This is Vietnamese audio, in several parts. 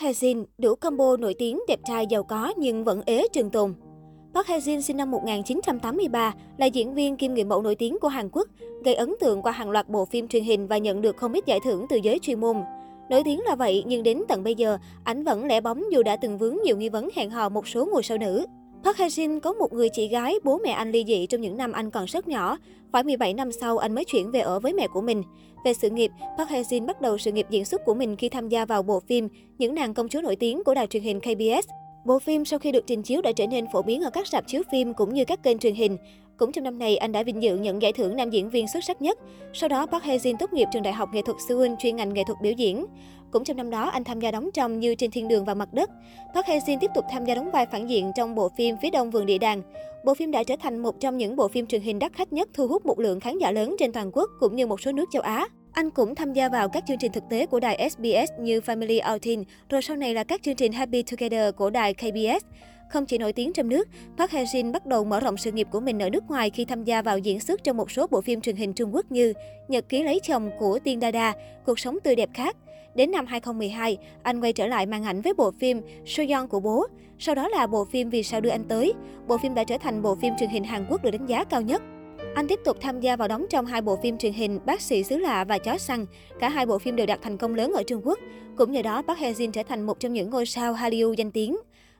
Hae-jin đủ combo nổi tiếng, đẹp trai, giàu có nhưng vẫn ế trường tồn. Park Hae-jin sinh năm 1983, là diễn viên kim người mẫu nổi tiếng của Hàn Quốc, gây ấn tượng qua hàng loạt bộ phim truyền hình và nhận được không ít giải thưởng từ giới chuyên môn. Nổi tiếng là vậy, nhưng đến tận bây giờ, ảnh vẫn lẻ bóng dù đã từng vướng nhiều nghi vấn hẹn hò một số ngôi sao nữ. Park Hae-jin có một người chị gái, bố mẹ anh ly dị trong những năm anh còn rất nhỏ. Phải 17 năm sau, anh mới chuyển về ở với mẹ của mình. Về sự nghiệp, Park Hae-jin bắt đầu sự nghiệp diễn xuất của mình khi tham gia vào bộ phim Những nàng công chúa nổi tiếng của đài truyền hình KBS. Bộ phim sau khi được trình chiếu đã trở nên phổ biến ở các sạp chiếu phim cũng như các kênh truyền hình. Cũng trong năm này, anh đã vinh dự nhận giải thưởng nam diễn viên xuất sắc nhất. Sau đó, Park Hae-jin tốt nghiệp trường Đại học Nghệ thuật Seoul chuyên ngành nghệ thuật biểu diễn. Cũng trong năm đó, anh tham gia đóng trong Như trên thiên đường và mặt đất. Park Hae-jin tiếp tục tham gia đóng vai phản diện trong bộ phim Phía đông vườn địa đàng. Bộ phim đã trở thành một trong những bộ phim truyền hình đắt khách nhất thu hút một lượng khán giả lớn trên toàn quốc cũng như một số nước châu Á. Anh cũng tham gia vào các chương trình thực tế của đài SBS như Family Outing, rồi sau này là các chương trình Happy Together của đài KBS. Không chỉ nổi tiếng trong nước, Park Hae-jin bắt đầu mở rộng sự nghiệp của mình ở nước ngoài khi tham gia vào diễn xuất trong một số bộ phim truyền hình Trung Quốc như Nhật ký lấy chồng của Tiên Đa Đa, Cuộc sống tươi đẹp khác. Đến năm 2012, anh quay trở lại màn ảnh với bộ phim Soyeon của bố. Sau đó là bộ phim Vì sao đưa anh tới. Bộ phim đã trở thành bộ phim truyền hình Hàn Quốc được đánh giá cao nhất. Anh tiếp tục tham gia vào đóng trong hai bộ phim truyền hình Bác sĩ xứ lạ và Chó săn. Cả hai bộ phim đều đạt thành công lớn ở Trung Quốc. Cũng nhờ đó, Park Hae-jin trở thành một trong những ngôi sao Hallyu danh tiếng.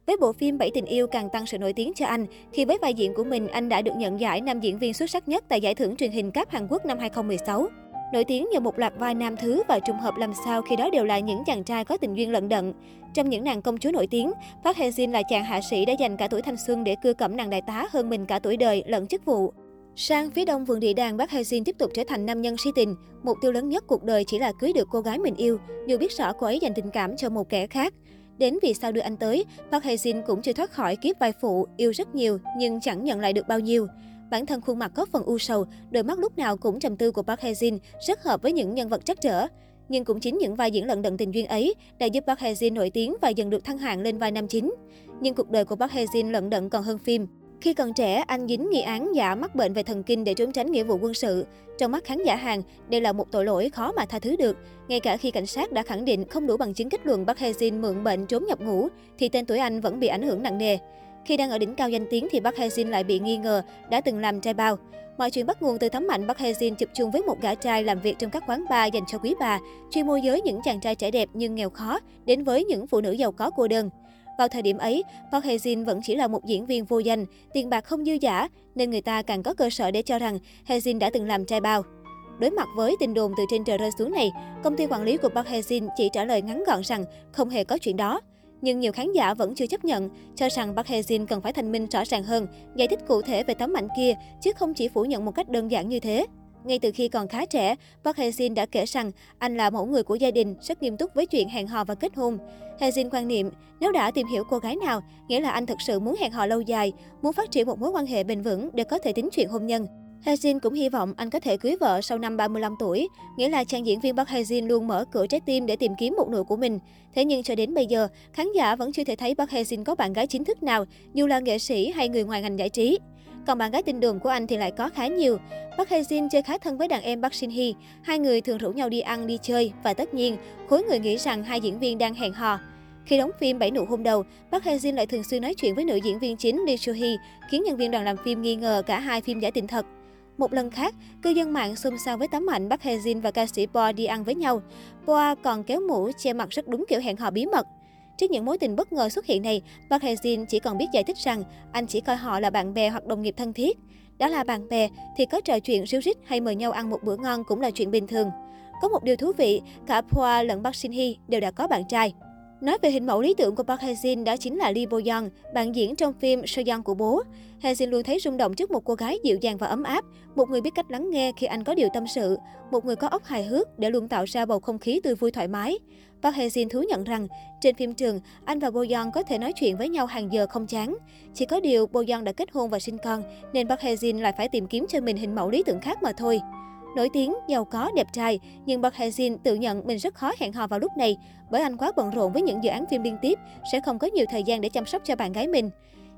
Với bộ phim Bảy tình yêu càng tăng sự nổi tiếng cho anh, khi với vai diễn của mình, anh đã được nhận giải nam diễn viên xuất sắc nhất tại giải thưởng truyền hình cấp Hàn Quốc năm 2016. Nổi tiếng nhờ một loạt vai nam thứ và trùng hợp làm sao khi đó đều là những chàng trai có tình duyên lận đận. Trong những nàng công chúa nổi tiếng, Park Hae-jin là chàng hạ sĩ đã dành cả tuổi thanh xuân để cưa cẩm nàng đại tá hơn mình cả tuổi đời lẫn chức vụ. Sang phía đông vườn địa đàng, Park Hae-jin tiếp tục trở thành nam nhân si tình. Mục tiêu lớn nhất cuộc đời chỉ là cưới được cô gái mình yêu, dù biết rõ cô ấy dành tình cảm cho một kẻ khác. Đến vì sao đưa anh tới, Park Hae-jin cũng chưa thoát khỏi kiếp vai phụ, yêu rất nhiều nhưng chẳng nhận lại được bao nhiêu. Bản thân khuôn mặt có phần u sầu, đôi mắt lúc nào cũng trầm tư của Park Hae-jin rất hợp với những nhân vật trắc trở. Nhưng cũng chính những vai diễn lận đận tình duyên ấy đã giúp Park Hae-jin nổi tiếng và dần được thăng hạng lên vai nam chính. Nhưng cuộc đời của Park Hae-jin lận đận còn hơn phim. Khi còn trẻ, anh dính nghi án giả mắc bệnh về thần kinh để trốn tránh nghĩa vụ quân sự. Trong mắt khán giả Hàn, đây là một tội lỗi khó mà tha thứ được. Ngay cả khi cảnh sát đã khẳng định không đủ bằng chứng kết luận Park Hae-jin mượn bệnh trốn nhập ngũ, thì tên tuổi anh vẫn bị ảnh hưởng nặng nề. Khi đang ở đỉnh cao danh tiếng thì Park Hae-jin lại bị nghi ngờ đã từng làm trai bao. Mọi chuyện bắt nguồn từ thấm mạnh Park Hae-jin chụp chung với một gã trai làm việc trong các quán bar dành cho quý bà, chuyên môi giới những chàng trai trẻ đẹp nhưng nghèo khó đến với những phụ nữ giàu có cô đơn. Vào thời điểm ấy, Park Hae-jin vẫn chỉ là một diễn viên vô danh, tiền bạc không dư giả, nên người ta càng có cơ sở để cho rằng Hae-jin đã từng làm trai bao. Đối mặt với tin đồn từ trên trời rơi xuống này, công ty quản lý của Park Hae-jin chỉ trả lời ngắn gọn rằng không hề có chuyện đó. Nhưng nhiều khán giả vẫn chưa chấp nhận, cho rằng Park Hae-jin cần phải thành minh rõ ràng hơn, giải thích cụ thể về tấm ảnh kia, chứ không chỉ phủ nhận một cách đơn giản như thế. Ngay từ khi còn khá trẻ, Park Hae-jin đã kể rằng anh là mẫu người của gia đình, rất nghiêm túc với chuyện hẹn hò và kết hôn. Hae-jin quan niệm, nếu đã tìm hiểu cô gái nào, nghĩa là anh thực sự muốn hẹn hò lâu dài, muốn phát triển một mối quan hệ bền vững để có thể tính chuyện hôn nhân. Hae-jin cũng hy vọng anh có thể cưới vợ sau năm 35 tuổi, nghĩa là chàng diễn viên Park Hae-jin luôn mở cửa trái tim để tìm kiếm một nửa của mình. Thế nhưng cho đến bây giờ, khán giả vẫn chưa thể thấy Park Hae-jin có bạn gái chính thức nào, dù là nghệ sĩ hay người ngoài ngành giải trí. Còn bạn gái tin đồn của anh thì lại có khá nhiều. Park Hae-jin chơi khá thân với đàn em Park Shin Hye, hai người thường rủ nhau đi ăn đi chơi và tất nhiên, khối người nghĩ rằng hai diễn viên đang hẹn hò. Khi đóng phim Bảy nụ hôn đầu, Park Hae-jin lại thường xuyên nói chuyện với nữ diễn viên chính Lee Soo Hee, khiến nhân viên đoàn làm phim nghi ngờ cả hai phim giả tình thật. Một lần khác, cư dân mạng xôn xao với tấm ảnh Park Hae-jin và ca sĩ Boa đi ăn với nhau. Boa còn kéo mũ che mặt rất đúng kiểu hẹn hò bí mật. Trước những mối tình bất ngờ xuất hiện này, Park Hae-jin chỉ còn biết giải thích rằng anh chỉ coi họ là bạn bè hoặc đồng nghiệp thân thiết. Đã là bạn bè thì có trò chuyện ríu rít hay mời nhau ăn một bữa ngon cũng là chuyện bình thường. Có một điều thú vị, cả Poa lẫn Park Shin Hye đều đã có bạn trai. Nói về hình mẫu lý tưởng của Park Hae-jin đó chính là Lee Bo Young, bạn diễn trong phim Soyeon của bố. Hae-jin luôn thấy rung động trước một cô gái dịu dàng và ấm áp, một người biết cách lắng nghe khi anh có điều tâm sự, một người có óc hài hước để luôn tạo ra bầu không khí tươi vui thoải mái. Park Hae-jin thú nhận rằng, trên phim trường, anh và Bo Young có thể nói chuyện với nhau hàng giờ không chán. Chỉ có điều Bo Young đã kết hôn và sinh con, nên Park Hae-jin lại phải tìm kiếm cho mình hình mẫu lý tưởng khác mà thôi. Nổi tiếng, giàu có, đẹp trai, nhưng Park Hae-jin tự nhận mình rất khó hẹn hò vào lúc này, bởi anh quá bận rộn với những dự án phim liên tiếp, sẽ không có nhiều thời gian để chăm sóc cho bạn gái mình.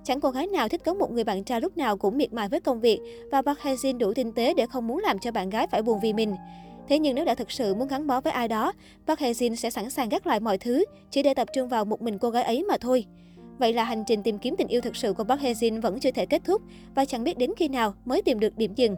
Chẳng cô gái nào thích có một người bạn trai lúc nào cũng miệt mài với công việc và Park Hae-jin đủ tinh tế để không muốn làm cho bạn gái phải buồn vì mình. Thế nhưng nếu đã thực sự muốn gắn bó với ai đó, Park Hae Jin sẽ sẵn sàng gác lại mọi thứ chỉ để tập trung vào một mình cô gái ấy mà thôi. Vậy là hành trình tìm kiếm tình yêu thực sự của Park Hae Jin vẫn chưa thể kết thúc và chẳng biết đến khi nào mới tìm được điểm dừng.